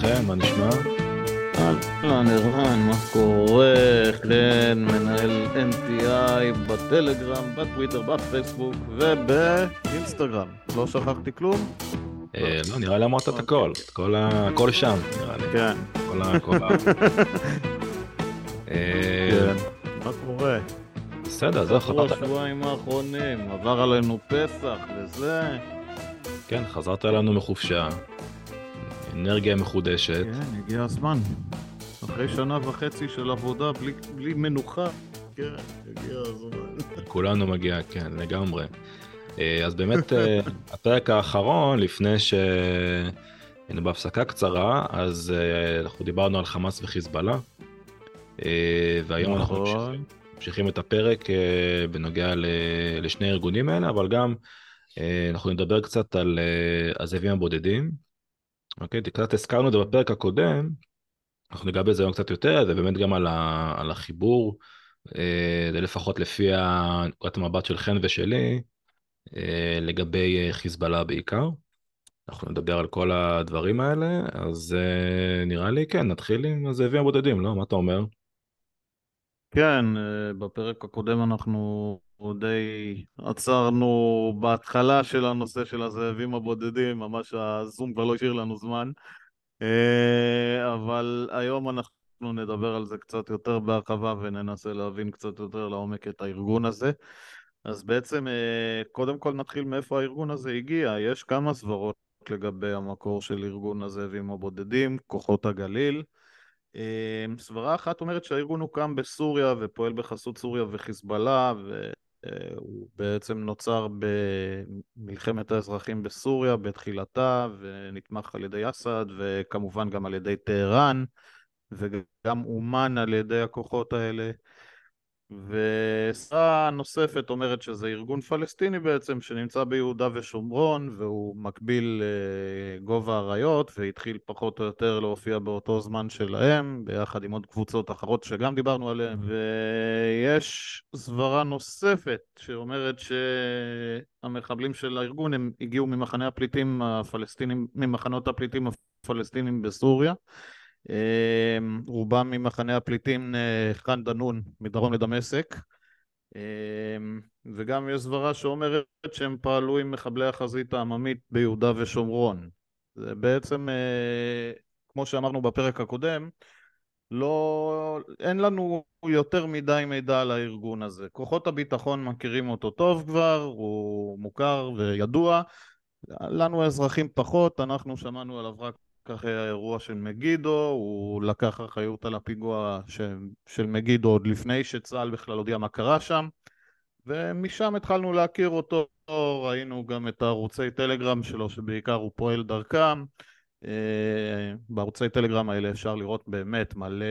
חן, מה נשמע? אהלן ערן, מה קורה? חן, מנהל NTI בטלגרם, בטוויטר, בפייסבוק ובאינסטגרם. לא שכחתי כלום? אה, לא, נראה לי אמרת את הכל, את כל ה- הכל שם, נראה לי. כן. כל ה... אה, כן. מה קורה? בסדר, זהו, עברו חזרת, השבועיים האחרונים, עבר עלינו פסח וזה. כן, חזרת אלינו מחופשה, אנרגיה מחודשת, כן, הגיע הזמן. אחרי שנה וחצי של עבודה בלי- בלי מנוחה. כן, הגיע הזמן. כולנו מגיע, כן, לגמרי. אה, אז באמת, אה, הפרק האחרון, לפני שהיינו בהפסקה קצרה, אז אה, אנחנו דיברנו על חמאס וחיזבאללה, והיום אנחנו נכון. ממשיכים, ממשיכים את הפרק בנוגע לשני הארגונים האלה, אבל גם אנחנו נדבר קצת על הזאבים הבודדים. אוקיי, קצת הזכרנו את זה בפרק הקודם, אנחנו ניגע בזה היום קצת יותר, ובאמת גם על, ה, על החיבור, אה, זה לפחות לפי נקודת המבט של חן ושלי, אה, לגבי אה, חיזבאללה בעיקר. אנחנו נדבר על כל הדברים האלה, אז אה, נראה לי כן, נתחיל עם הזאבים הבודדים, לא? מה אתה אומר? כן, בפרק הקודם אנחנו די עצרנו בהתחלה של הנושא של הזאבים הבודדים, ממש הזום כבר לא השאיר לנו זמן. אה, אבל היום אנחנו נדבר על זה קצת יותר בהרחבה וננסה להבין קצת יותר לעומק את הארגון הזה. אז בעצם, אה, קודם כל נתחיל מאיפה הארגון הזה הגיע. יש כמה סברות לגבי המקור של ארגון הזאבים הבודדים, כוחות הגליל. אה, סברה אחת אומרת שהארגון הוקם בסוריה ופועל בחסות סוריה וחיזבאללה והוא בעצם נוצר במלחמת האזרחים בסוריה בתחילתה ונתמך על ידי אסד וכמובן גם על ידי טהרן וגם אומן על ידי הכוחות האלה וסברה נוספת אומרת שזה ארגון פלסטיני בעצם שנמצא ביהודה ושומרון והוא מקביל לגובה האריות והתחיל פחות או יותר להופיע באותו זמן שלהם ביחד עם עוד קבוצות אחרות שגם דיברנו עליהן. ויש סברה נוספת שאומרת שהמחבלים של הארגון הם הגיעו ממחנה הפליטים הפלסטינים, ממחנות הפליטים הפלסטינים בסוריה רובם ממחנה הפליטים אה, ח'אן דנון מדרום לדמשק אמ, וגם יש סברה שאומרת שהם פעלו עם מחבלי החזית העממית ביהודה ושומרון זה בעצם אה, כמו שאמרנו בפרק הקודם לא, אין לנו יותר מדי מידע על הארגון הזה. כוחות הביטחון מכירים אותו טוב כבר, הוא מוכר וידוע. לנו האזרחים פחות, אנחנו שמענו עליו רק אחרי האירוע של מגידו, הוא לקח אחריות על הפיגוע ש... של מגידו עוד לפני שצה"ל בכלל הודיע מה קרה שם, ומשם התחלנו להכיר אותו, ראינו גם את הערוצי טלגרם שלו שבעיקר הוא פועל דרכם, אה, בערוצי טלגרם האלה אפשר לראות באמת מלא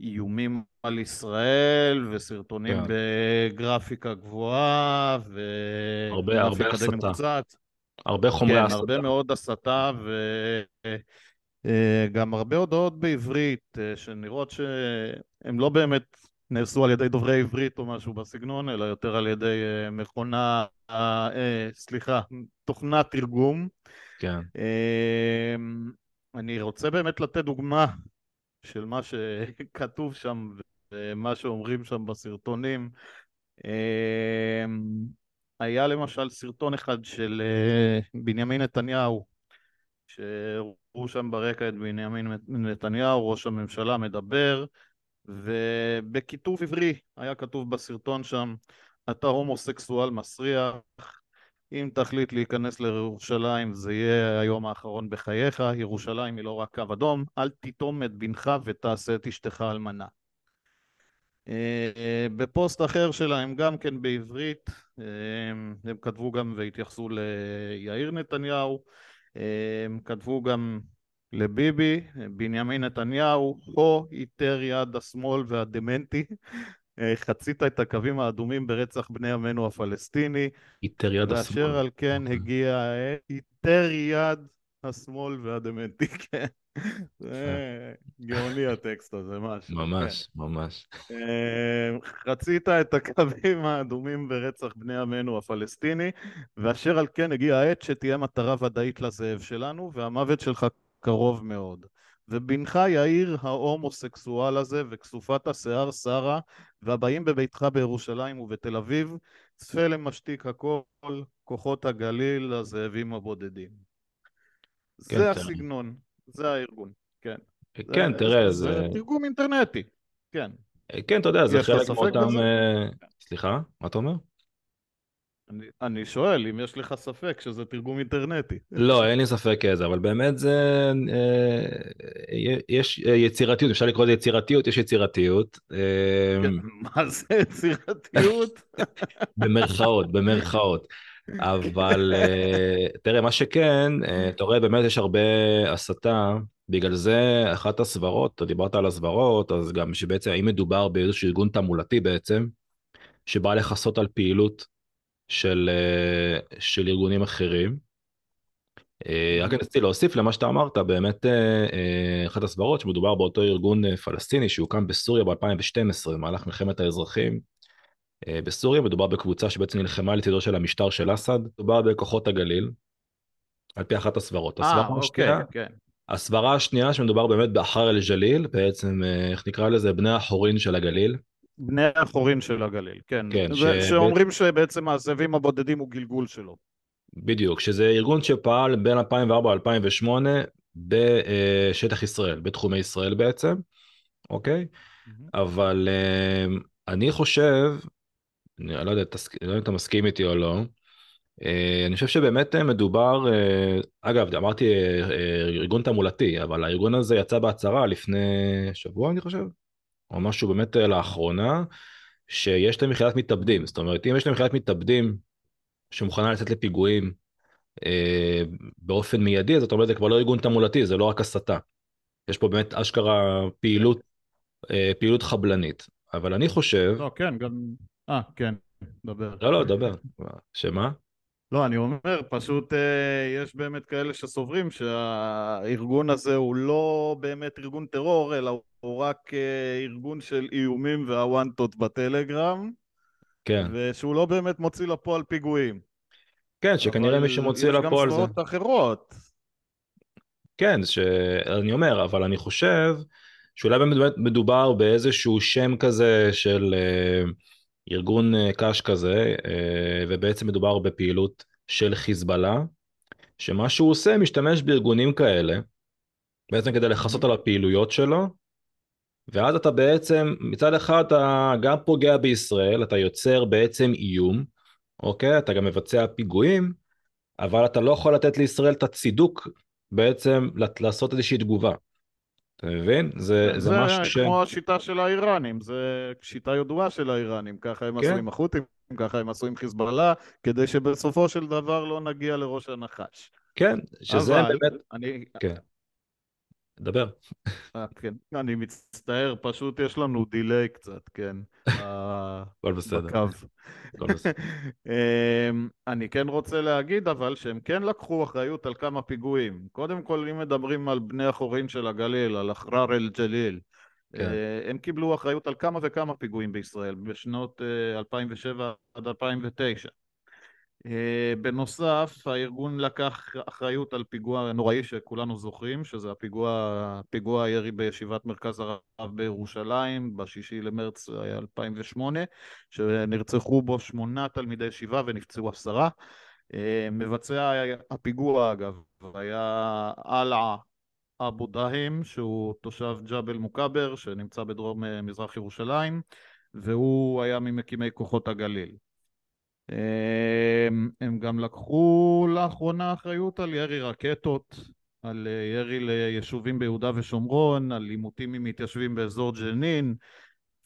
איומים על ישראל וסרטונים כן. בגרפיקה גבוהה וגרפיקה די. ממוצעת. הרבה חומרי כן, הסתה. הרבה מאוד הסתה וגם הרבה הודעות בעברית אה, שנראות שהן לא באמת נעשו על ידי דוברי עברית או משהו בסגנון, אלא יותר על ידי אה, מכונה, אה, אה, סליחה, תוכנת תרגום. כן, אה, אני רוצה באמת לתת דוגמה של מה שכתוב שם ומה שאומרים שם בסרטונים. היה למשל סרטון אחד של אה, בנימין נתניהו, שהראו שם ברקע את בנימין נתניהו, ראש הממשלה, מדבר, ובכיתוב עברי היה כתוב בסרטון שם, אתה הומוסקסואל מסריח, אם תחליט להיכנס לירושלים זה יהיה היום האחרון בחייך, ירושלים היא לא רק קו אדום, אל תיטום את בנך ותעשה את אשתך אלמנה. אה, בפוסט אחר שלהם גם כן בעברית אה, הם כתבו גם והתייחסו ליאיר נתניהו אה, הם כתבו גם לביבי בנימין נתניהו הו איתר יד השמאל והדמנטי אה, חצית את הקווים האדומים ברצח בני עמנו הפלסטיני איתר יד השמאל. ואשר על כן אוקיי. הגיע איתר יד השמאל והדמנטי כן. זה גאוני הטקסט הזה, משהו. ממש, כן. ממש. אה, חצית את הקווים האדומים ברצח בני עמנו הפלסטיני, ואשר על כן הגיעה העת שתהיה מטרה ודאית לזאב שלנו, והמוות שלך קרוב מאוד. ובנך יאיר ההומוסקסואל הזה, וכסופת השיער שרה, והבאים בביתך בירושלים ובתל אביב, צפה למשתיק הכל, כוחות הגליל, הזאבים הבודדים. כן, זה תראה. הסגנון, זה הארגון, כן. כן, זה- תראה, זה זה... תרגום אינטרנטי, כן. כן, אתה יודע, זה חלק מאותם... אה, סליחה, מה אתה אומר? אני, אני שואל אם יש לך ספק שזה תרגום אינטרנטי. לא, אין לי ספק איזה, אבל באמת זה... אה, יש יצירתיות, אפשר לקרוא לזה יצירתיות, יש יצירתיות. אה, כן, מה זה יצירתיות? במרכאות, במרכאות. אבל אה, תראה, מה שכן, אה, אתה רואה באמת יש הרבה הסתה, בגלל זה אחת הסברות, אתה דיברת על הסברות, אז גם שבעצם האם מדובר באיזשהו ארגון תעמולתי בעצם, שבא לכסות על פעילות של, אה, של ארגונים אחרים. אה, רק רציתי להוסיף למה שאתה אמרת, באמת אחת הסברות שמדובר באותו ארגון פלסטיני שהוקם בסוריה ב-2012 במהלך מלחמת האזרחים בסוריה, מדובר בקבוצה שבעצם נלחמה לצידו של המשטר של אסד, מדובר בכוחות הגליל, על פי אחת הסברות. אה, הסברה אוקיי, השנייה, כן. הסברה השנייה שמדובר באמת באחר אל-ג'ליל, בעצם אה, איך נקרא לזה? בני החורין של הגליל. בני החורין של הגליל, כן. כן, זה, ש- שאומרים שבעצם הזאבים הבודדים הוא גלגול שלו. בדיוק, שזה ארגון שפעל בין 2004 ל-2008 בשטח ישראל, בתחומי ישראל בעצם, אוקיי? אבל אה, אני חושב, אני לא יודע, תסכ- לא יודע אם אתה מסכים איתי או לא, אה, אני חושב שבאמת אה, מדובר, אה, אגב, אמרתי אה, אה, ארגון תעמולתי, אבל הארגון הזה יצא בהצהרה לפני שבוע, אני חושב, או משהו באמת אה, לאחרונה, שיש להם יחידת מתאבדים. זאת אומרת, אם יש להם יחידת מתאבדים שמוכנה לצאת לפיגועים אה, באופן מיידי, זאת אומרת, זה כבר לא ארגון תעמולתי, זה לא רק הסתה. יש פה באמת אשכרה פעילות, אה, פעילות חבלנית. אבל אני חושב, לא, כן, גם... אה, כן, דבר. לא, לא, דבר, שמה? לא, אני אומר, פשוט אה, יש באמת כאלה שסוברים שהארגון הזה הוא לא באמת ארגון טרור, אלא הוא רק אה, ארגון של איומים והוואנטות בטלגרם, כן, ושהוא לא באמת מוציא לפועל פיגועים. כן, שכנראה מי שמוציא לפועל יש זה... גם סברות אחרות. כן, שאני אומר, אבל אני חושב שאולי באמת מדובר באיזשהו שם כזה של אה, ארגון אה, קש כזה, אה, ובעצם מדובר בפעילות של חיזבאללה, שמה שהוא עושה, משתמש בארגונים כאלה, בעצם כדי לכסות על הפעילויות שלו, ואז אתה בעצם, מצד אחד אתה גם פוגע בישראל, אתה יוצר בעצם איום, אוקיי? אתה גם מבצע פיגועים, אבל אתה לא יכול לתת לישראל את הצידוק בעצם לעשות איזושהי תגובה. אתה מבין? זה, כן, זה זה משהו ש... כמו השיטה של האיראנים, זה שיטה ידועה של האיראנים, ככה הם כן. עשו עם החות'ים, ככה הם עשו עם חיזבאללה, כדי שבסופו של דבר לא נגיע לראש הנחש. כן, שזה אבל באמת... אני, כן. דבר. אה, כן, אני מצטער, פשוט יש לנו דיליי קצת, כן, ב- הכל בסדר. בקו. אמ, אני כן רוצה להגיד אבל שהם כן לקחו אחריות על כמה פיגועים. קודם כל, אם מדברים על בני החורין של הגליל, על אחרר אל-ג'ליל, כן. אה, הם קיבלו אחריות על כמה וכמה פיגועים בישראל בשנות אה, 2007 עד 2009. אה, בנוסף, הארגון לקח אחריות על פיגוע נוראי שכולנו זוכרים, שזה הפיגוע, פיגוע הירי בישיבת מרכז הרב בירושלים, בשישי למרץ 2008, שנרצחו בו שמונה תלמידי ישיבה ונפצעו עשרה. אה, מבצע הפיגוע, אגב, היה אלעה אבו דהים, שהוא תושב ג'בל מוכבר, שנמצא בדרום אה, מזרח ירושלים, והוא היה ממקימי כוחות הגליל. הם, הם גם לקחו לאחרונה אחריות על ירי רקטות, על אה, ירי ליישובים ביהודה ושומרון, על עימותים עם מתיישבים באזור ג'נין,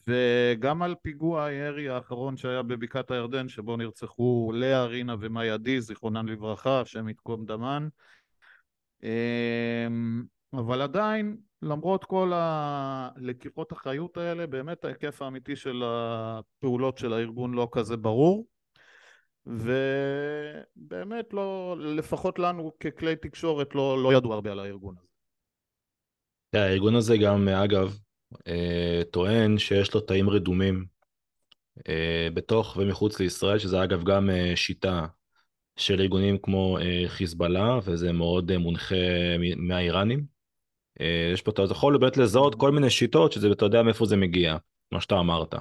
וגם על פיגוע הירי האחרון שהיה בבקעת הירדן, שבו נרצחו לאה, רינה ומאי עדי, זיכרונן לברכה, השם יתקום דמן. אמ, אבל עדיין, למרות כל הלקיחות אחריות האלה, באמת ההיקף האמיתי של הפעולות של הארגון לא כזה ברור. ובאמת לא, לפחות לנו ככלי תקשורת לא, לא ידעו הרבה על הארגון הזה. הארגון הזה גם, אגב, אה, טוען שיש לו תאים רדומים אה, בתוך ומחוץ לישראל, שזה אגב גם אה, שיטה של ארגונים כמו חיזבאללה, וזה מאוד מונחה מהאיראנים. יש פה, אתה יכול באמת לזהות כל מיני שיטות, שזה, אתה יודע מאיפה זה מגיע, מה שאתה אמרת.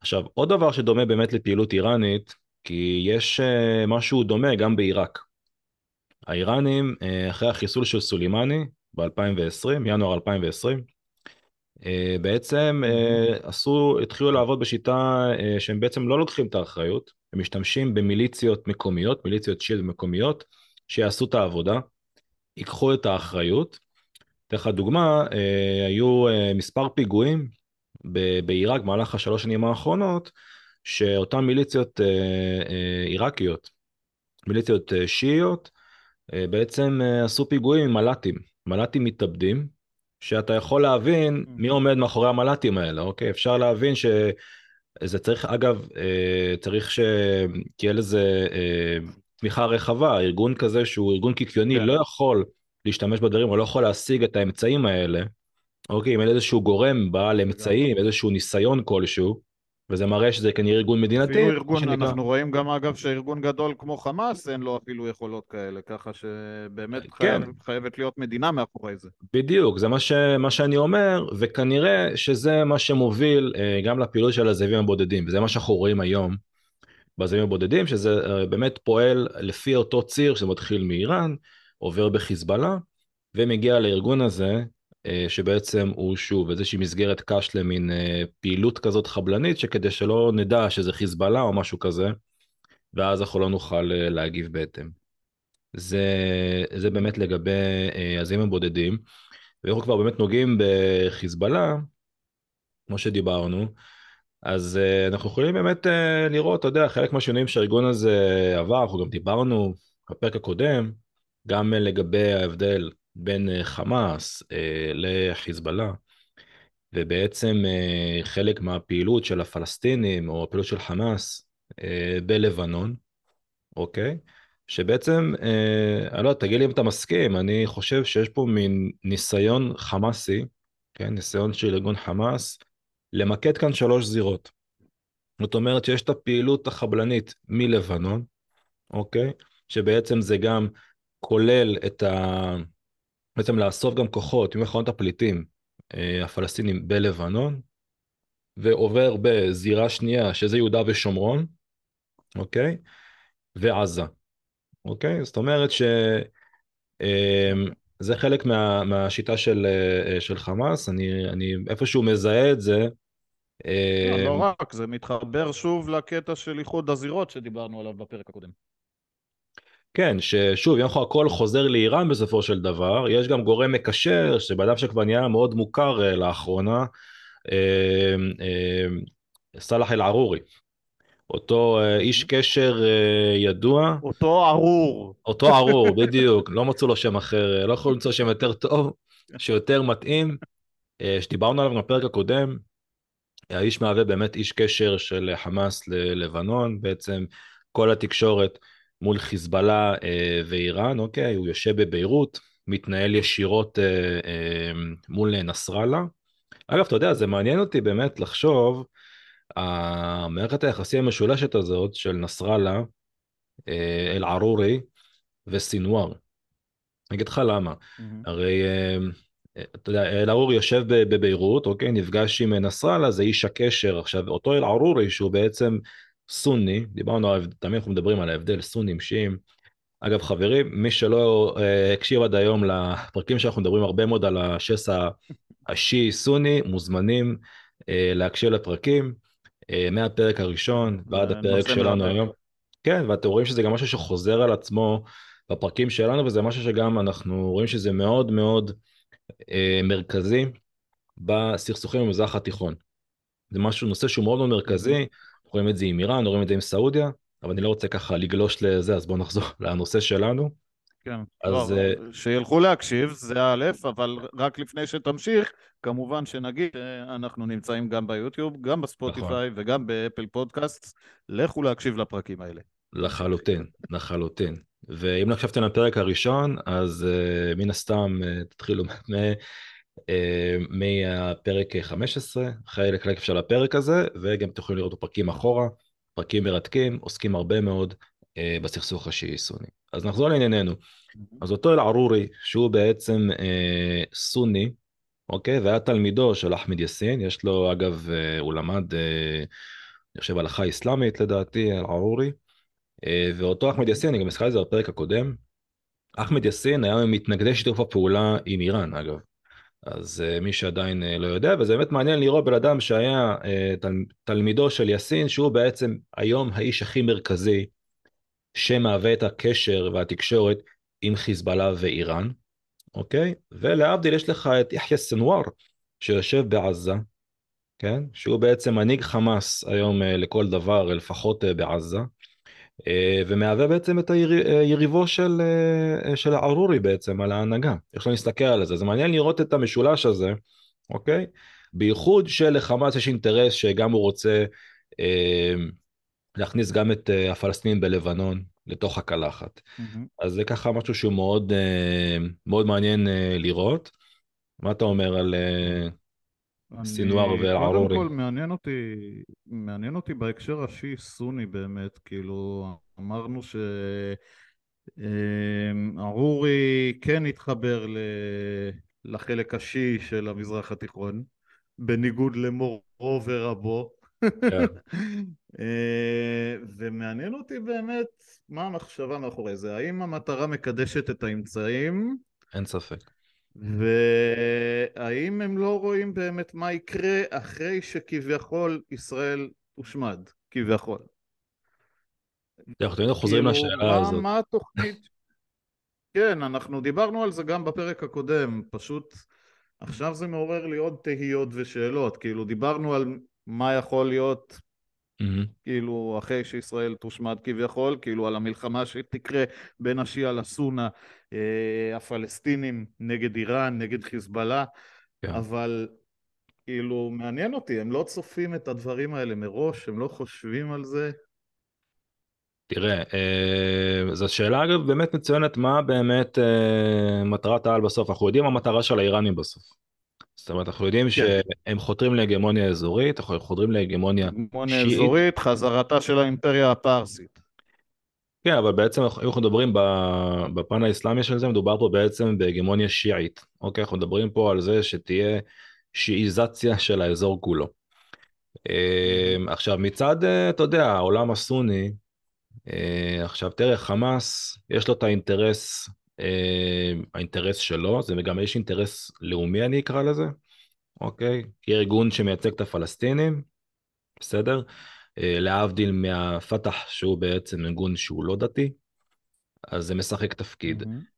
עכשיו, עוד דבר שדומה באמת לפעילות איראנית, כי יש משהו דומה גם בעיראק. האיראנים, אחרי החיסול של סולימני ב-2020, ינואר 2020, אה, בעצם אה, עשו, התחילו לעבוד בשיטה אה, שהם בעצם לא לוקחים את האחריות, הם משתמשים במיליציות מקומיות, מיליציות שיעד מקומיות, שיעשו את העבודה, ייקחו את האחריות. אתן לך דוגמה, היו מספר פיגועים בעיראק במהלך השלוש שנים האחרונות, שאותן מיליציות עיראקיות, מיליציות שיעיות, בעצם עשו פיגועים עם מל"טים, מל"טים מתאבדים, שאתה יכול להבין מי עומד מאחורי המל"טים האלה, אוקיי? אפשר להבין שזה צריך, אגב, אה, צריך שתהיה לזה אה, תמיכה רחבה, ארגון כזה שהוא ארגון קיקיוני כן. לא יכול להשתמש בדברים, או לא יכול להשיג את האמצעים האלה, אוקיי? אם אין איזשהו גורם בעל אמצעים, איזשהו ניסיון כלשהו, וזה מראה שזה כנראה ארגון מדינתי. אפילו ארגון, שנקרא... אנחנו רואים גם אגב שארגון גדול כמו חמאס אין לו אפילו יכולות כאלה, ככה שבאמת כן. חייב, חייבת להיות מדינה מאחורי זה. בדיוק, זה מה, ש, מה שאני אומר, וכנראה שזה מה שמוביל אה, גם לפעילות של הזאבים הבודדים, וזה מה שאנחנו רואים היום בזאבים הבודדים, שזה אה, באמת פועל לפי אותו ציר שמתחיל מאיראן, עובר בחיזבאללה, ומגיע לארגון הזה, שבעצם הוא שוב איזושהי מסגרת קש למין אה, פעילות כזאת חבלנית, שכדי שלא נדע שזה חיזבאללה או משהו כזה, ואז אנחנו לא נוכל אה, להגיב בהתאם. זה, זה באמת לגבי הזים הבודדים. ואנחנו כבר באמת נוגעים בחיזבאללה, כמו שדיברנו, אז אנחנו יכולים באמת לראות, אתה יודע, חלק מהשינויים שהארגון הזה עבר, אנחנו גם דיברנו בפרק הקודם, גם לגבי ההבדל בין אה, חמאס אה, לחיזבאללה, ובעצם אה, חלק מהפעילות של הפלסטינים או הפעילות של חמאס בלבנון, אוקיי? שבעצם, אני לא יודע, תגיד לי אם אתה מסכים, אני חושב שיש פה מין ניסיון חמאסי, כן, ניסיון של ארגון חמאס, למקד כאן שלוש זירות. זאת אומרת שיש את הפעילות החבלנית מלבנון, אוקיי? שבעצם זה גם כולל את ה... בעצם לאסוף גם כוחות ממחנות הפליטים אה, הפלסטינים בלבנון, ועובר בזירה שנייה, שזה יהודה ושומרון, אוקיי? ועזה, אוקיי? זאת אומרת שזה אמ, חלק מה, מהשיטה של, אה, של חמאס, אני, אני איפשהו מזהה את זה. לא, לא אמ, רק, זה מתחבר שוב לקטע של איחוד הזירות שדיברנו עליו בפרק הקודם. כן, ששוב, אם הכל חוזר לאיראן בסופו של דבר, יש גם גורם מקשר, שבאדם שכבר נהיה מאוד מוכר uh, לאחרונה, uh, uh, סאלח אל-ערורי. אותו איש קשר uh, ידוע. אותו ארור. אותו ארור, בדיוק. לא מצאו לו שם אחר, לא יכולו למצוא שם יותר טוב, שיותר מתאים, שדיברנו עליו בפרק הקודם. האיש מהווה באמת איש קשר של חמאס ללבנון, בעצם כל התקשורת. מול חיזבאללה אה, ואיראן, אוקיי? הוא יושב בביירות, מתנהל ישירות אה, אה, מול נסראללה. אגב, אתה יודע, זה מעניין אותי באמת לחשוב, המערכת היחסים המשולשת הזאת של נסראללה, אה, אל-ערורי וסינואר. אני אגיד לך למה. Mm-hmm. הרי, אה, אתה יודע, אל-ערורי יושב בביירות, אוקיי? נפגש עם נסראללה, זה איש הקשר. עכשיו, אותו אל-ערורי, שהוא בעצם סוני, דיברנו על, תמיד אנחנו מדברים על ההבדל סונים, שיעים. אגב חברים, מי שלא uh, הקשיב עד היום לפרקים שאנחנו מדברים הרבה מאוד על השסע השיעי סוני, מוזמנים uh, להקשיב לפרקים uh, מהפרק הראשון ועד הפרק שלנו היום. כן, ואתם רואים שזה גם משהו שחוזר על עצמו בפרקים שלנו, וזה משהו שגם אנחנו רואים שזה מאוד מאוד uh, מרכזי בסכסוכים במזרח התיכון. זה משהו, נושא שהוא מאוד מאוד מרכזי, רואים את זה עם איראן, רואים את זה עם סעודיה, אבל אני לא רוצה ככה לגלוש לזה, אז בואו נחזור לנושא שלנו. כן, אז... לא, uh... שילכו להקשיב, זה א', אבל רק לפני שתמשיך, כמובן שנגיד, אה, אנחנו נמצאים גם ביוטיוב, גם בספוטיפיי נכון. וגם באפל פודקאסט, לכו להקשיב לפרקים האלה. לחלוטין, לחלוטין. ואם לא הקשבתם לפרק הראשון, אז uh, מן הסתם uh, תתחילו אה, מהפרק 15, חלק חלק של הפרק הזה, וגם יכולים לראות בפרקים אחורה, פרקים מרתקים, עוסקים הרבה מאוד אה, בסכסוך השיעי-סוני. אז נחזור לענייננו. אז אותו אל-ערורי, שהוא בעצם אה, סוני, אוקיי? והיה תלמידו של אחמד יאסין, יש לו, אגב, אה, הוא למד, אה, אני חושב, הלכה אסלאמית לדעתי, אל-ערורי, אה, ואותו אחמד יאסין, אני גם הזכרתי את זה בפרק הקודם, אחמד יאסין היה ממתנגדי שיתוף הפעולה עם איראן, אגב. אז uh, מי שעדיין uh, לא יודע, וזה באמת מעניין לראות בן אדם שהיה uh, תל, תלמידו של יאסין, שהוא בעצם היום האיש הכי מרכזי שמהווה את הקשר והתקשורת עם חיזבאללה ואיראן, אוקיי? ולהבדיל יש לך את יחיא סנוואר, שיושב בעזה, כן? שהוא בעצם מנהיג חמאס היום uh, לכל דבר, לפחות uh, בעזה. אה, ומהווה בעצם את היריבו אה, של, אה, של הערורי בעצם על ההנהגה. איך שאני מסתכל על זה. זה מעניין לראות את המשולש הזה, אוקיי? בייחוד שלחמאס יש אינטרס שגם הוא רוצה אה, להכניס גם את הפלסטינים בלבנון לתוך הקלחת. Mm-hmm. אז זה ככה משהו שהוא מאוד, אה, מאוד מעניין אה, לראות. מה אתה אומר על... אה, סינואר וערורי. קודם כל מעניין אותי, מעניין אותי בהקשר השיעי-סוני באמת, כאילו אמרנו שערורי אמ, כן התחבר ל... לחלק השיעי של המזרח התיכון, בניגוד למורו ורבו. כן. אה, ומעניין אותי באמת מה המחשבה מאחורי זה, האם המטרה מקדשת את האמצעים? אין ספק. והאם הם לא רואים באמת מה יקרה אחרי שכביכול ישראל תושמד, כביכול. אנחנו תמיד חוזרים כאילו, לשאלה הזאת. מה התוכנית? כן, אנחנו דיברנו על זה גם בפרק הקודם, פשוט עכשיו זה מעורר לי עוד תהיות ושאלות, כאילו דיברנו על מה יכול להיות Mm-hmm. כאילו אחרי שישראל תושמד כביכול, כאילו על המלחמה שתקרה בין השיעה לסונה, אה, הפלסטינים נגד איראן, נגד חיזבאללה, yeah. כן. אבל כאילו מעניין אותי, הם לא צופים את הדברים האלה מראש, הם לא חושבים על זה. תראה, אה, זו שאלה אגב באמת מצוינת, מה באמת אה, מטרת העל בסוף, אנחנו יודעים מה המטרה של האיראנים בסוף. זאת אומרת, אנחנו יודעים כן. שהם חותרים להגמוניה אזורית, אנחנו חותרים להגמוניה שיעית. הגמוניה אזורית, חזרתה של האימפריה הפרסית. כן, אבל בעצם אם אנחנו מדברים בפן האסלאמי של זה, מדובר פה בעצם בהגמוניה שיעית. אוקיי, אנחנו מדברים פה על זה שתהיה שיעיזציה של האזור כולו. אמ, עכשיו, מצד, אה, אתה יודע, העולם הסוני, אה, עכשיו תראה, חמאס, יש לו את האינטרס האינטרס שלו, זה גם יש אינטרס לאומי אני אקרא לזה, אוקיי? ארגון שמייצג את הפלסטינים, בסדר? אה, להבדיל מהפתח שהוא בעצם ארגון שהוא לא דתי, אז זה משחק תפקיד. Mm-hmm.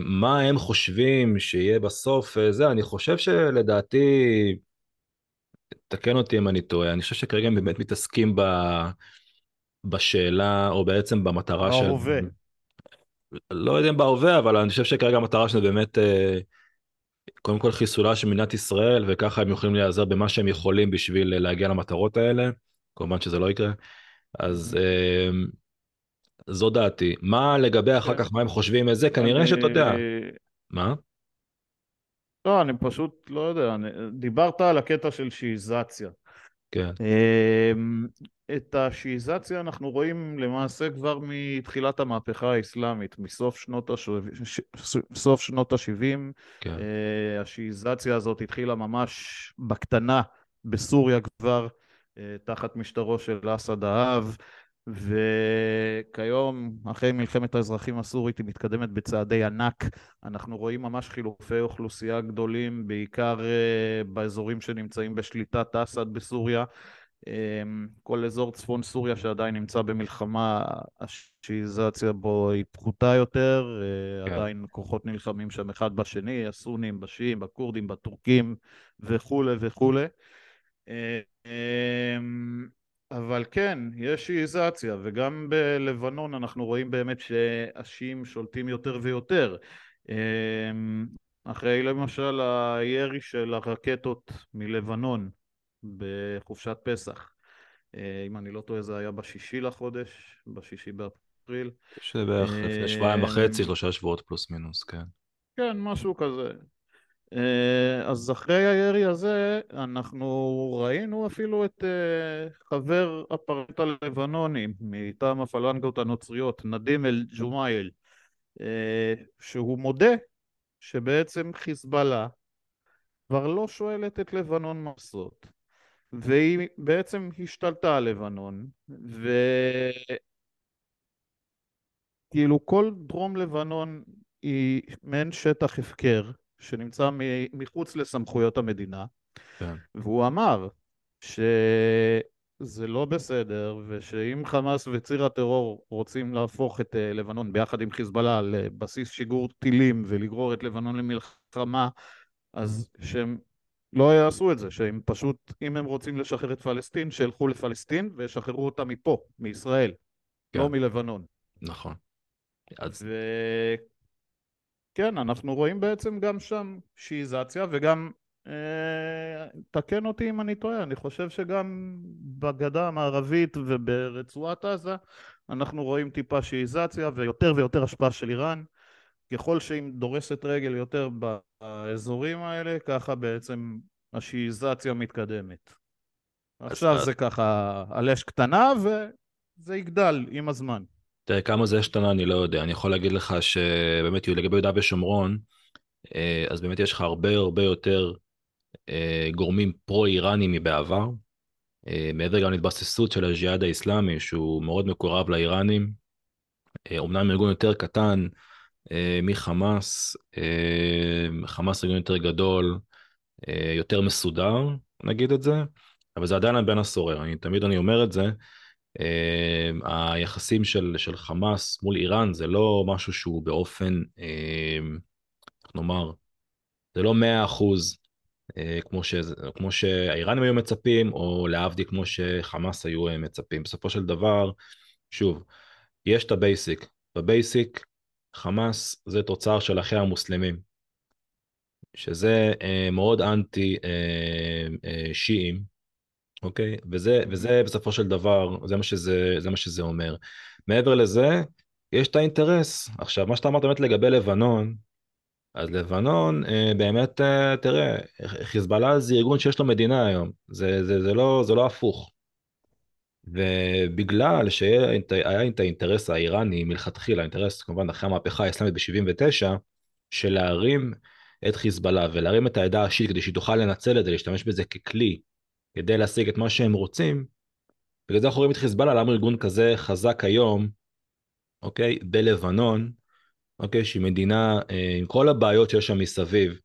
מה הם חושבים שיהיה בסוף זה, אני חושב שלדעתי, תקן אותי אם אני טועה, אני חושב שכרגע הם באמת מתעסקים ב... בשאלה, או בעצם במטרה של... ההווה. לא יודע אם בהווה, אבל אני חושב שכרגע המטרה שלנו באמת, אה, קודם כל חיסולה של מדינת ישראל, וככה הם יכולים להיעזר במה שהם יכולים בשביל להגיע למטרות האלה. כמובן שזה לא יקרה. אז אה, זו דעתי. מה לגבי אחר כן. כך, מה הם חושבים מזה? כנראה שאתה יודע. מה? לא, אני פשוט לא יודע. דיברת על הקטע של שיעיזציה. כן. אמ, את השיעיזציה אנחנו רואים למעשה כבר מתחילת המהפכה האסלאמית, מסוף שנות, השו... סוף שנות ה-70. כן. אה, השיעיזציה הזאת התחילה ממש בקטנה בסוריה כבר, אה, תחת משטרו של אסד האב, וכיום, אחרי מלחמת האזרחים הסורית, היא מתקדמת בצעדי ענק. אנחנו רואים ממש חילופי אוכלוסייה גדולים, בעיקר אה, באזורים שנמצאים בשליטת אסד בסוריה. אמ, כל אזור צפון סוריה שעדיין נמצא במלחמה, השיעיזציה בו היא פחותה יותר, אה, כן. עדיין כוחות נלחמים שם אחד בשני, הסונים, בשיעים, בכורדים, בטורקים וכולי וכולי. אמ, אבל כן, יש שיעיזציה, וגם בלבנון אנחנו רואים באמת שהשיעים שולטים יותר ויותר. אמ, אחרי למשל הירי של הרקטות מלבנון בחופשת פסח. אה, אם אני לא טועה זה היה בשישי לחודש, בשישי באפריל. שבערך לפני שבועיים וחצי, שלושה שבועות פלוס מינוס, כן. כן, משהו כזה. אה, אז אחרי הירי הזה אנחנו ראינו אפילו את אה, חבר הפרלמנט הלבנוני מטעם הפלנגות הנוצריות, נדים אל-ג'ומאייל, אה, שהוא מודה שבעצם חיזבאללה כבר לא שואלת את לבנון מה לעשות והיא בעצם השתלטה על לבנון וכאילו כל דרום לבנון היא מעין שטח הפקר שנמצא מחוץ לסמכויות המדינה כן. והוא אמר שזה לא בסדר ושאם חמאס וציר הטרור רוצים להפוך את אה, לבנון ביחד עם חיזבאללה לבסיס שיגור טילים ולגרור את לבנון למלחמה אז שהם לא יעשו את זה, שהם פשוט, אם הם רוצים לשחרר את פלסטין, שילכו לפלסטין וישחררו אותה מפה, מישראל, כן. לא מלבנון. נכון. אז... וכן, אנחנו רואים בעצם גם שם שיעיזציה וגם, אה, תקן אותי אם אני טועה, אני חושב שגם בגדה המערבית וברצועת עזה אנחנו רואים טיפה שיעיזציה ויותר ויותר השפעה של איראן. ככל שהיא דורסת רגל יותר באזורים האלה, ככה בעצם השיעיזציה מתקדמת. עכשיו זה ככה על אש קטנה וזה יגדל עם הזמן. תראה, כמה זה השתנה אני לא יודע. אני יכול להגיד לך שבאמת לגבי יהודה ושומרון, אה, אז באמת יש לך הרבה הרבה יותר אה, גורמים פרו-איראנים מבעבר. אה, מעבר גם להתבססות של הג'יהאד האיסלאמי, שהוא מאוד מקורב לאיראנים. אומנם ארגון יותר קטן, מחמאס, חמאס ארגון יותר גדול, יותר מסודר, נגיד את זה, אבל זה עדיין בין הסורר, אני תמיד אני אומר את זה, היחסים של, של חמאס מול איראן זה לא משהו שהוא באופן, איך נאמר, זה לא מאה אחוז כמו, ש, כמו שהאיראנים היו מצפים, או להבדיל כמו שחמאס היו מצפים. בסופו של דבר, שוב, יש את ה basic. ב basic חמאס זה תוצר של אחי המוסלמים, שזה אה, מאוד אנטי אה, אה, שיעים, אוקיי? וזה, וזה בסופו של דבר, זה מה שזה, זה מה שזה אומר. מעבר לזה, יש את האינטרס. עכשיו, מה שאתה אמרת באמת לגבי לבנון, אז לבנון, אה, באמת, אה, תראה, חיזבאללה זה ארגון שיש לו מדינה היום, זה, זה, זה, לא, זה לא הפוך. ובגלל שהיה את האינטרס האיראני מלכתחילה, האינטרס כמובן אחרי המהפכה האסלאמית ב-79, של להרים את חיזבאללה ולהרים את העדה השיעית כדי שהיא תוכל לנצל את זה, להשתמש בזה ככלי כדי להשיג את מה שהם רוצים, בגלל זה אנחנו רואים את חיזבאללה, למה ארגון כזה חזק היום, אוקיי, בלבנון, אוקיי, שהיא מדינה אה, עם כל הבעיות שיש שם מסביב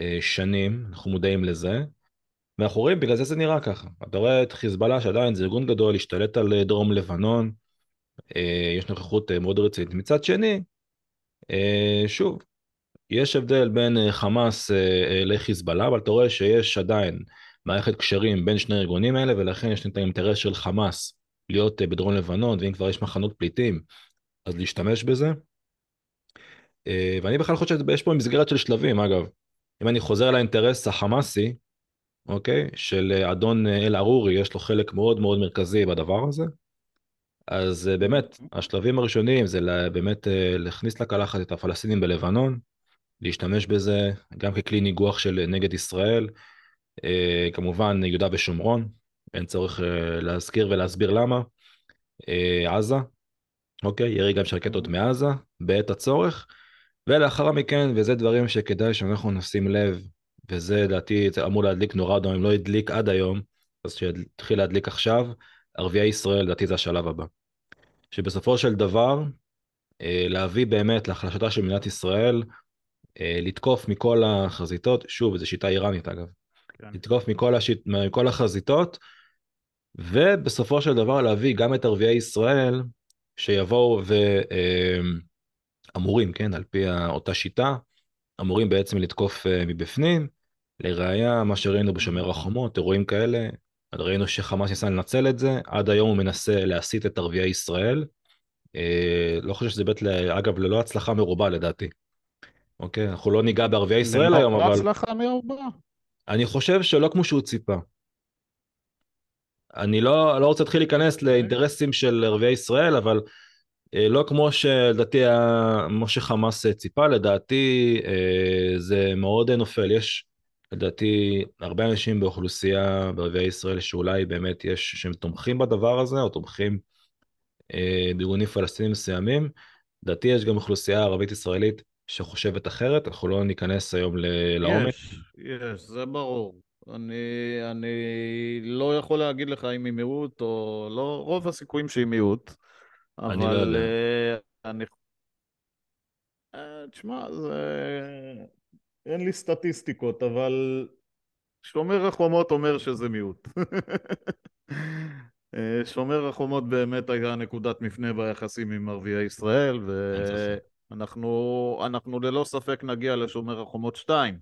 אה, שנים, אנחנו מודעים לזה, ואנחנו רואים, בגלל זה זה נראה ככה. אתה רואה את חיזבאללה שעדיין זה ארגון גדול, השתלט על אה, דרום לבנון, אה, יש נוכחות אה, מאוד רצינית. מצד שני, שוב, יש הבדל בין חמאס לחיזבאללה, אבל אתה רואה שיש עדיין מערכת קשרים בין שני הארגונים האלה, ולכן יש את האינטרס של חמאס להיות בדרום לבנון, ואם כבר יש מחנות פליטים, אז להשתמש בזה. ואני בכלל חושב שיש פה מסגרת של שלבים, אגב. אם אני חוזר לאינטרס החמאסי, אוקיי? של אה, אדון אה, אל-ערורי, יש לו חלק מאוד מאוד מרכזי בדבר הזה. אז אה, באמת, השלבים הראשונים זה באמת להכניס לקלחת את הפלסטינים בלבנון, להשתמש בזה גם ככלי ניגוח של נגד ישראל, כמובן יהודה ושומרון, אין צורך להזכיר ולהסביר למה, עזה, אוקיי, ירי גם של רקטות מעזה בעת הצורך, ולאחר מכן, וזה דברים שכדאי שאנחנו נשים לב וזה לדעתי אמור להדליק נורא אדום, אם לא הדליק עד היום, אז שיתחיל להדליק עכשיו, ערביי ישראל, לדעתי זה השלב הבא. שבסופו של דבר, אה, להביא באמת להחלשתה של מדינת ישראל, אה, לתקוף מכל החזיתות, שוב, זו שיטה איראנית אגב. לתקוף מכל, השיט, מכל החזיתות, ובסופו של דבר להביא גם את ערביי ישראל, שיבואו ואמורים, אה, כן, על פי אותה שיטה, אמורים בעצם לתקוף מבפנים, לראיה, מה שראינו בשומר החומות, אירועים כאלה, ראינו שחמאס ניסה לנצל את זה, עד היום הוא מנסה להסיט את ערביי ישראל. אה, לא חושב שזה בית, אגב, ללא הצלחה מרובה לדעתי. אוקיי, אנחנו לא ניגע בערביי ישראל היום, אבל... ללא הצלחה מרובה? אני חושב שלא כמו שהוא ציפה. אני לא, לא רוצה להתחיל להיכנס. אוקיי. לאינטרסים של ערביי ישראל, אבל אה, לא כמו שלדעתי, כמו שחמאס ציפה, לדעתי אה, זה מאוד נופל. יש לדעתי הרבה אנשים באוכלוסייה בערביי ישראל שאולי באמת יש, שהם תומכים בדבר הזה, או תומכים אה, בארגונים פלסטינים מסוימים. לדעתי יש גם אוכלוסייה ערבית ישראלית שחושבת אחרת, אנחנו לא ניכנס היום ל- לעומק. יש, יש, זה ברור. אני, אני לא יכול להגיד לך אם היא מיעוט או לא, רוב הסיכויים שהיא מיעוט, אני לא אבל יודע. אה, אני... אה, תשמע, זה... אין לי סטטיסטיקות, אבל שומר החומות אומר שזה מיעוט. אה, שומר החומות באמת היה נקודת מפנה ביחסים עם ערביי ישראל, אין ספק. ואנחנו אנחנו ללא ספק נגיע לשומר החומות 2.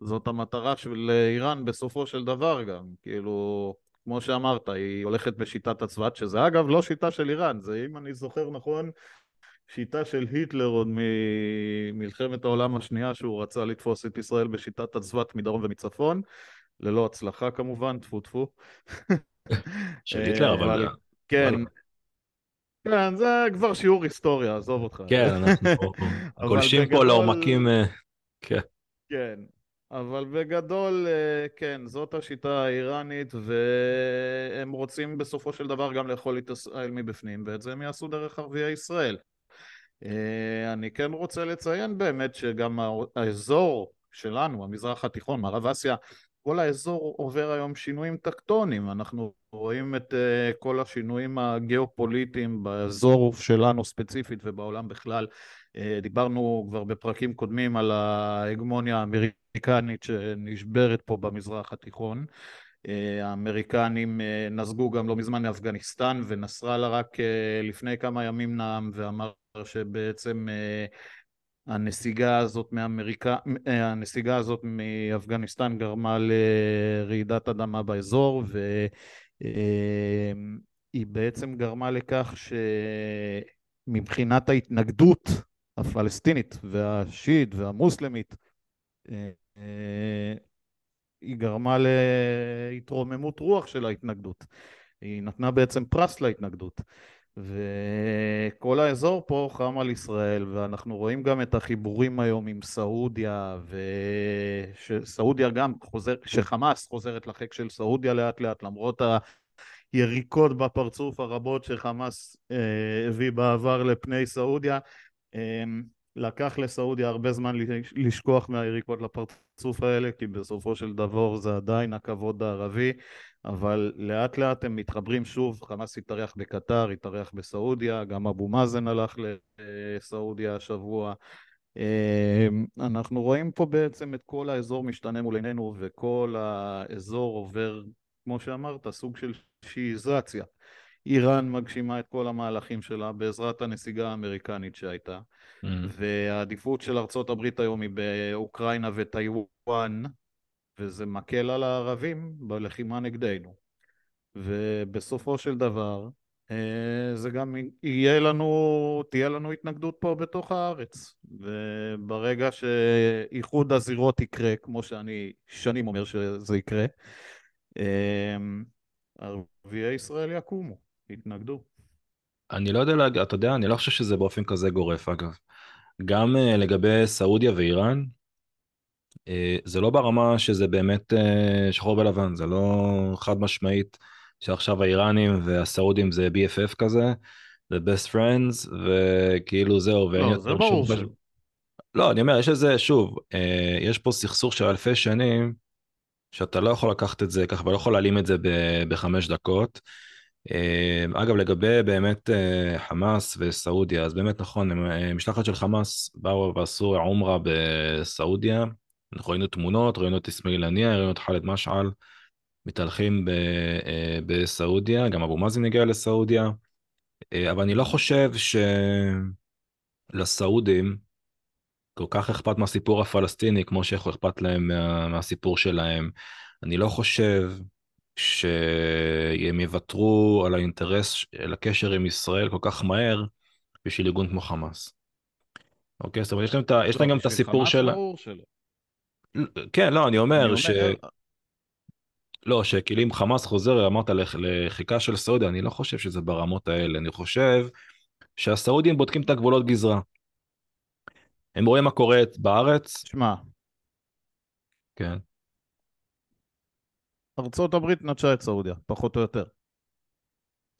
זאת המטרה של איראן בסופו של דבר גם, כאילו, כמו שאמרת, היא הולכת בשיטת הצבת, שזה אגב לא שיטה של איראן, זה אם אני זוכר נכון, שיטה של היטלר עוד ממלחמת העולם השנייה, שהוא רצה לתפוס את ישראל בשיטת הצבת מדרום ומצפון, ללא הצלחה כמובן, טפו טפו. של אה, היטלר, אבל וואלה. כן, כן, זה כבר שיעור היסטוריה, עזוב אותך. כן, אנחנו גולשים פה לעומקים, אה, כן. כן, אבל בגדול, אה, כן, זאת השיטה האיראנית, והם רוצים בסופו של דבר גם לאכול את ישראל מבפנים, ואת זה הם יעשו דרך ערביי ישראל. אה, אני כן רוצה לציין באמת שגם הא- האזור שלנו, המזרח התיכון, מערב אסיה, כל האזור עובר היום שינויים טקטוניים, אנחנו רואים את אה, כל השינויים הגיאופוליטיים באזור שלנו ספציפית ובעולם בכלל. אה, דיברנו כבר בפרקים קודמים על ההגמוניה האמריקנית שנשברת פה במזרח התיכון. אה, האמריקנים אה, נסגו גם לא מזמן מאפגניסטן ונסראללה רק אה, לפני כמה ימים נאם ואמר שבעצם אה, הנסיגה הזאת מאמריקה, הנסיגה הזאת מאפגניסטן גרמה לרעידת אדמה באזור והיא בעצם גרמה לכך שמבחינת ההתנגדות הפלסטינית והשיעית והמוסלמית אה, אה, היא גרמה להתרוממות רוח של ההתנגדות. היא נתנה בעצם פרס להתנגדות. וכל האזור פה חם על ישראל, ואנחנו רואים גם את החיבורים היום עם סעודיה, ושסעודיה גם חוזר, שחמאס חוזרת לחיק של סעודיה לאט לאט, למרות היריקות בפרצוף הרבות שחמאס אה, הביא בעבר לפני סעודיה. אה, לקח לסעודיה הרבה זמן לשכוח מהיריקות לפרצוף האלה, כי בסופו של דבר זה עדיין הכבוד הערבי, אבל לאט לאט הם מתחברים שוב, חמאס התארח בקטר, התארח בסעודיה, גם אבו מאזן הלך לסעודיה השבוע. אנחנו רואים פה בעצם את כל האזור משתנה מול עינינו, וכל האזור עובר, כמו שאמרת, סוג של שיעיזציה. איראן מגשימה את כל המהלכים שלה בעזרת הנסיגה האמריקנית שהייתה. Mm. והעדיפות של ארצות הברית היום היא באוקראינה וטיוואן, וזה מקל על הערבים בלחימה נגדנו. ובסופו של דבר, אה, זה גם יהיה לנו, תהיה לנו התנגדות פה בתוך הארץ. וברגע שאיחוד הזירות יקרה, כמו שאני שנים אומר שזה יקרה, אה, ערביי ישראל יקומו, יתנגדו. אני לא יודע אתה יודע, אני לא חושב שזה באופן כזה גורף, אגב. גם uh, לגבי סעודיה ואיראן, זה לא ברמה שזה באמת uh, שחור ולבן, זה לא חד משמעית שעכשיו האיראנים והסעודים זה BFF כזה, זה best friends, וכאילו זהו, ואין לא, זה יותר ברור שום... שלא. לא, אני אומר, יש איזה, שוב, uh, יש פה סכסוך של אלפי שנים, שאתה לא יכול לקחת את זה ככה, ולא יכול להעלים את זה ב- בחמש דקות. אה, אגב, לגבי באמת אה, חמאס וסעודיה, אז באמת נכון, אה, משלחת של חמאס באו ועשו עומרה בסעודיה, אנחנו ראינו תמונות, ראינו את אסמאעיל הנייה, ראינו את ח'אלד משעל מתהלכים ב- אה, בסעודיה, גם אבו מאזן הגיע לסעודיה, אה, אבל אני לא חושב שלסעודים כל כך אכפת מהסיפור הפלסטיני כמו שאכפת להם מה, מהסיפור שלהם. אני לא חושב שהם יוותרו על האינטרס, על הקשר עם ישראל כל כך מהר בשביל ארגון כמו חמאס. אוקיי, זאת אומרת, יש להם, גם את הסיפור של... כן, לא, אני אני אומר ש... אומר, לא, שכאילו אם חמאס חוזר, אמרת לח- לחיקה של סעודיה, אני לא חושב שזה ברמות האלה. אני חושב שהסעודים בודקים את הגבולות גזרה. הם רואים מה קורה בארץ, שמע, כן, ארצות הברית נטשה את סעודיה, פחות או יותר.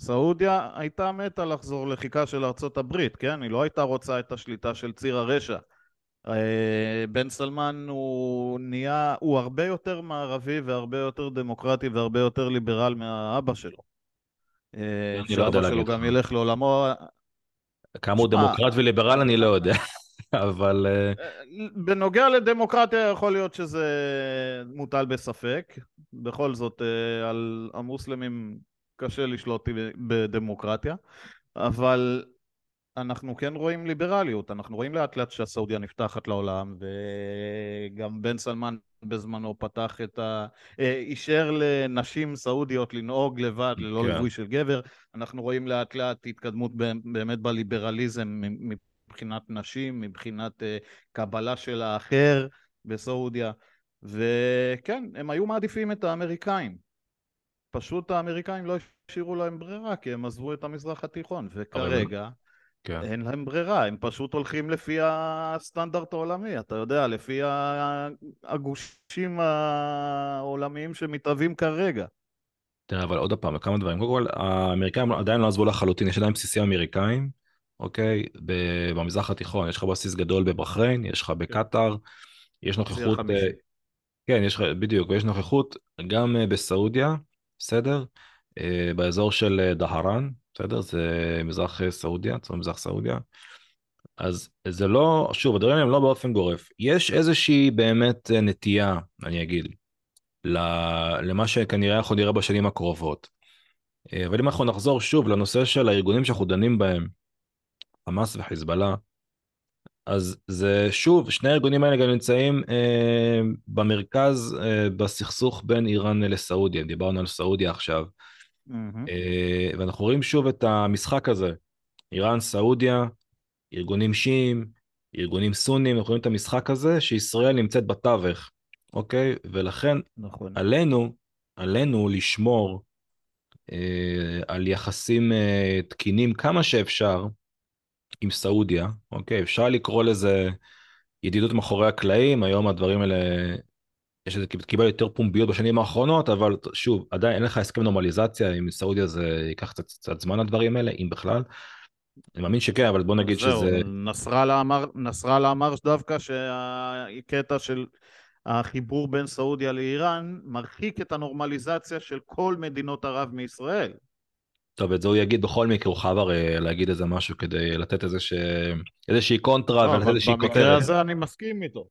סעודיה הייתה מתה לחזור לחיקה של ארצות הברית, כן? היא לא הייתה רוצה את השליטה של ציר הרשע. אה, בן סלמן הוא נהיה, הוא הרבה יותר מערבי והרבה יותר דמוקרטי והרבה יותר ליברל מהאבא שלו. אה, אני לא יודע שאבא שלו להגיד גם לך. ילך לעולמו. כמה הוא דמוקרט וליברל אני לא יודע, אבל אה, בנוגע לדמוקרטיה יכול להיות שזה מוטל בספק. בכל זאת, אה, על המוסלמים קשה לשלוט בדמוקרטיה, אבל אנחנו כן רואים ליברליות, אנחנו רואים לאט לאט שהסעודיה נפתחת לעולם, וגם בן סלמן בזמנו פתח את ה... אה, אישר לנשים סעודיות לנהוג לבד ללא כן. ליווי של גבר, אנחנו רואים לאט לאט התקדמות באמת בליברליזם מבחינת נשים, מבחינת אה, קבלה של האחר בסעודיה, וכן, הם היו מעדיפים את האמריקאים. פשוט האמריקאים לא השאירו להם ברירה, כי הם עזבו את המזרח התיכון, וכרגע כן. אין להם ברירה, הם פשוט הולכים לפי הסטנדרט העולמי, אתה יודע, לפי הגושים העולמיים שמתהווים כרגע. תראה, אבל עוד פעם, כמה דברים. קודם כל, האמריקאים עדיין לא עזבו לחלוטין, יש עדיין בסיסים אמריקאים, אוקיי? במזרח התיכון, יש לך בסיס גדול בבחריין, יש לך בקטאר, יש נוכחות, אה. כן, יש לך, בדיוק, ויש נוכחות גם אה, בסעודיה, בסדר? אה, באזור של דהרן, בסדר? זה מזרח סעודיה, צפון מזרח סעודיה. אז זה לא, שוב, הדברים הם לא באופן גורף. יש איזושהי באמת נטייה, אני אגיד, למה שכנראה אנחנו נראה בשנים הקרובות. אה, אבל אם אנחנו נחזור שוב לנושא של הארגונים שאנחנו דנים בהם, חמאס וחיזבאללה, אז זה שוב, שני הארגונים האלה גם נמצאים אה, במרכז אה, בסכסוך בין איראן לסעודיה, דיברנו על סעודיה עכשיו, אה, ואנחנו רואים שוב את המשחק הזה, איראן, סעודיה, ארגונים שיעים, ארגונים סונים, אנחנו רואים את המשחק הזה שישראל נמצאת בתווך, אוקיי? ולכן נכון. עלינו, עלינו לשמור אה, על יחסים אה, תקינים כמה שאפשר עם סעודיה, אוקיי? אפשר לקרוא לזה ידידות מאחורי הקלעים, היום הדברים האלה, קיבל יותר פומביות בשנים האחרונות, אבל שוב, עדיין אין לך הסכם נורמליזציה עם סעודיה, זה ייקח קצת, קצת זמן הדברים האלה, אם בכלל. אני מאמין שכן, אבל בוא נגיד אז זהו, שזה... נסראללה אמר, נסראללה אמר דווקא שהקטע של החיבור בין סעודיה לאיראן מרחיק את הנורמליזציה של כל מדינות ערב מישראל. טוב, את זה הוא יגיד בכל מקרה, הוא חייב הרי להגיד איזה משהו כדי לתת איזה ש... איזושהי קונטרה לא, ולתת איזושהי במקרה כותרת. הזה אני מסכים איתו.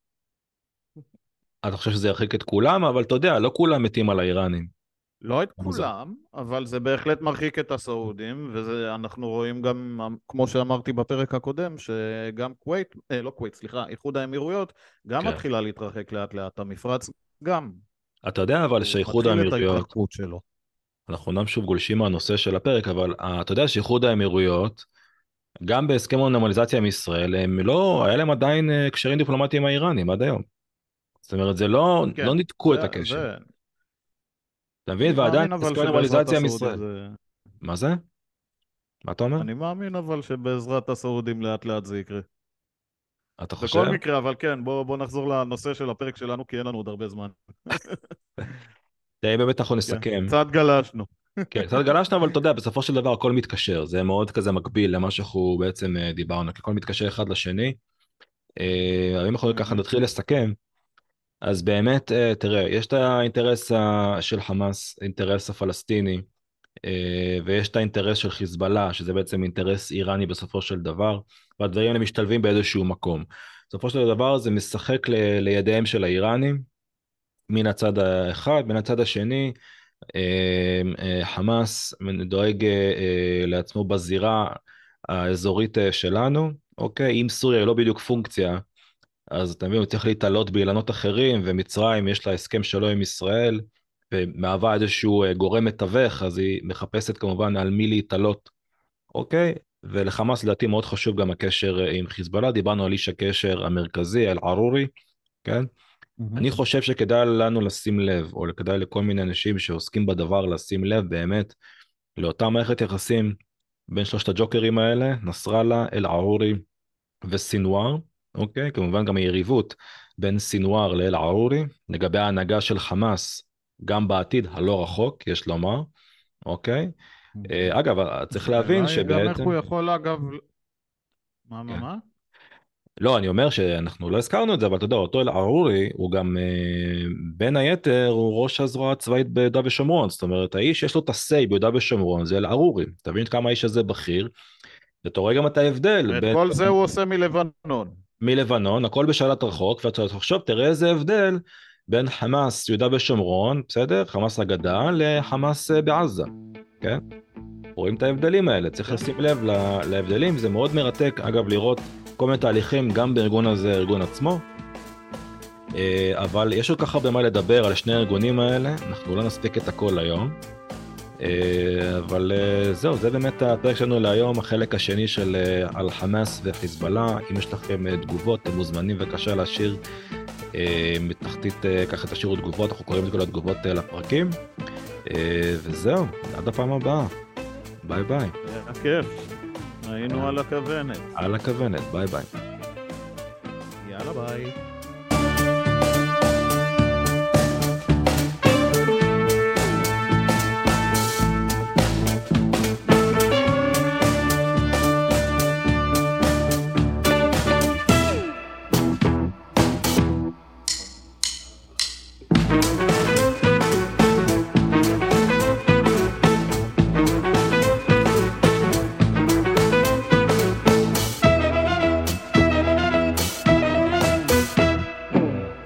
אתה חושב שזה ירחיק את כולם, אבל אתה יודע, לא כולם מתים על האיראנים. לא את. כולם, אבל זה בהחלט מרחיק את הסעודים, ואנחנו רואים גם, כמו שאמרתי בפרק הקודם, שגם כווית, אה, לא כווית, סליחה, איחוד האמירויות, גם כן. מתחילה להתרחק לאט לאט, המפרץ גם. אתה יודע אבל שאיחוד האמירויות. אנחנו אומנם שוב גולשים מהנושא של הפרק, אבל אה, אתה יודע שאיחוד האמירויות, גם בהסכם הנורמליזציה עם ישראל, הם לא, היה להם עדיין אה, קשרים דיפלומטיים האיראנים עד היום. זאת אומרת, זה לא, כן, לא ניתקו את זה- הקשר. זה- אתה מבין? ועדיין מאמין אבל הסכם שבעזרת נורמליזציה עם הסעודים ישראל. זה... מה זה? מה אתה אומר? אני מאמין אבל שבעזרת הסעודים לאט לאט זה יקרה. אתה חושב? בכל מקרה, אבל כן, בוא, בוא נחזור לנושא של הפרק שלנו, כי אין לנו עוד הרבה זמן. תראה, באמת אנחנו כן, נסכם. קצת גלשנו. כן, קצת גלשנו, אבל אתה יודע, בסופו של דבר הכל מתקשר, זה מאוד כזה מקביל למה שאנחנו בעצם אה, דיברנו, כי הכל מתקשר אחד לשני. אה, אם אנחנו ככה. נתחיל לסכם, אז באמת, אה, תראה, יש את האינטרס של חמאס, האינטרס הפלסטיני, אה, ויש את האינטרס של חיזבאללה, שזה בעצם אינטרס איראני בסופו של דבר, והדברים האלה משתלבים באיזשהו מקום. בסופו של דבר זה משחק ל- לידיהם של האיראנים, מן הצד האחד, מן הצד השני, אה, חמאס דואג לעצמו בזירה האזורית שלנו, אוקיי? אם סוריה היא לא בדיוק פונקציה, אז אתה מבין, הוא צריך להתעלות באילנות אחרים, ומצרים יש לה הסכם שלו עם ישראל, ומהווה איזשהו אה, גורם מתווך, אז היא מחפשת כמובן על מי להתעלות, אוקיי? ולחמאס לדעתי מאוד חשוב גם הקשר אה, עם חיזבאללה, דיברנו על איש הקשר המרכזי, אל-ערורי, כן? אני חושב שכדאי לנו לשים לב, או כדאי לכל מיני אנשים שעוסקים בדבר לשים לב באמת לאותה מערכת יחסים בין שלושת הג'וקרים האלה, נסראללה, אל-ערורי וסינואר, אוקיי? כמובן גם היריבות בין סינואר לאל-ערורי, לגבי ההנהגה של חמאס, גם בעתיד הלא רחוק, יש לומר, אוקיי? אה, אגב, צריך להבין שבעצם... גם איך הוא יכול, אגב... מה, מה, כן. מה? לא, אני אומר שאנחנו לא הזכרנו את זה, אבל אתה יודע, אותו אל-ערורי הוא גם, אה, בין היתר, הוא ראש הזרוע הצבאית ביהודה ושומרון. זאת אומרת, האיש יש לו את ה-say ביהודה ושומרון, זה אל-ערורי. אתה מבין כמה האיש הזה בכיר? ואתה רואה גם את ההבדל. את בין- כל זה הוא עושה מלבנון. מלבנון, הכל בשלט רחוק, ואתה תחשוב, תראה איזה הבדל בין חמאס יהודה ושומרון, בסדר? חמאס הגדה, לחמאס אה, בעזה, כן? רואים את ההבדלים האלה, צריך. לשים לב לה- להבדלים, זה מאוד מרתק, אגב, לראות כל מיני תהליכים גם בארגון הזה, הארגון עצמו. אה, אבל יש עוד כך הרבה מה לדבר על שני הארגונים האלה, אנחנו לא נספיק את הכל היום. אה, אבל אה, זהו, זה באמת הפרק שלנו להיום, החלק השני של אה, על חמאס וחיזבאללה. אם יש לכם אה, תגובות, אתם מוזמנים בבקשה להשאיר אה, מתחתית, אה, ככה תשאירו תגובות, אנחנו קוראים את כל התגובות אה, לפרקים. אה, וזהו, עד הפעם הבאה. ביי ביי. היה כיף. היינו על הכוונת. על הכוונת, ביי ביי. יאללה ביי.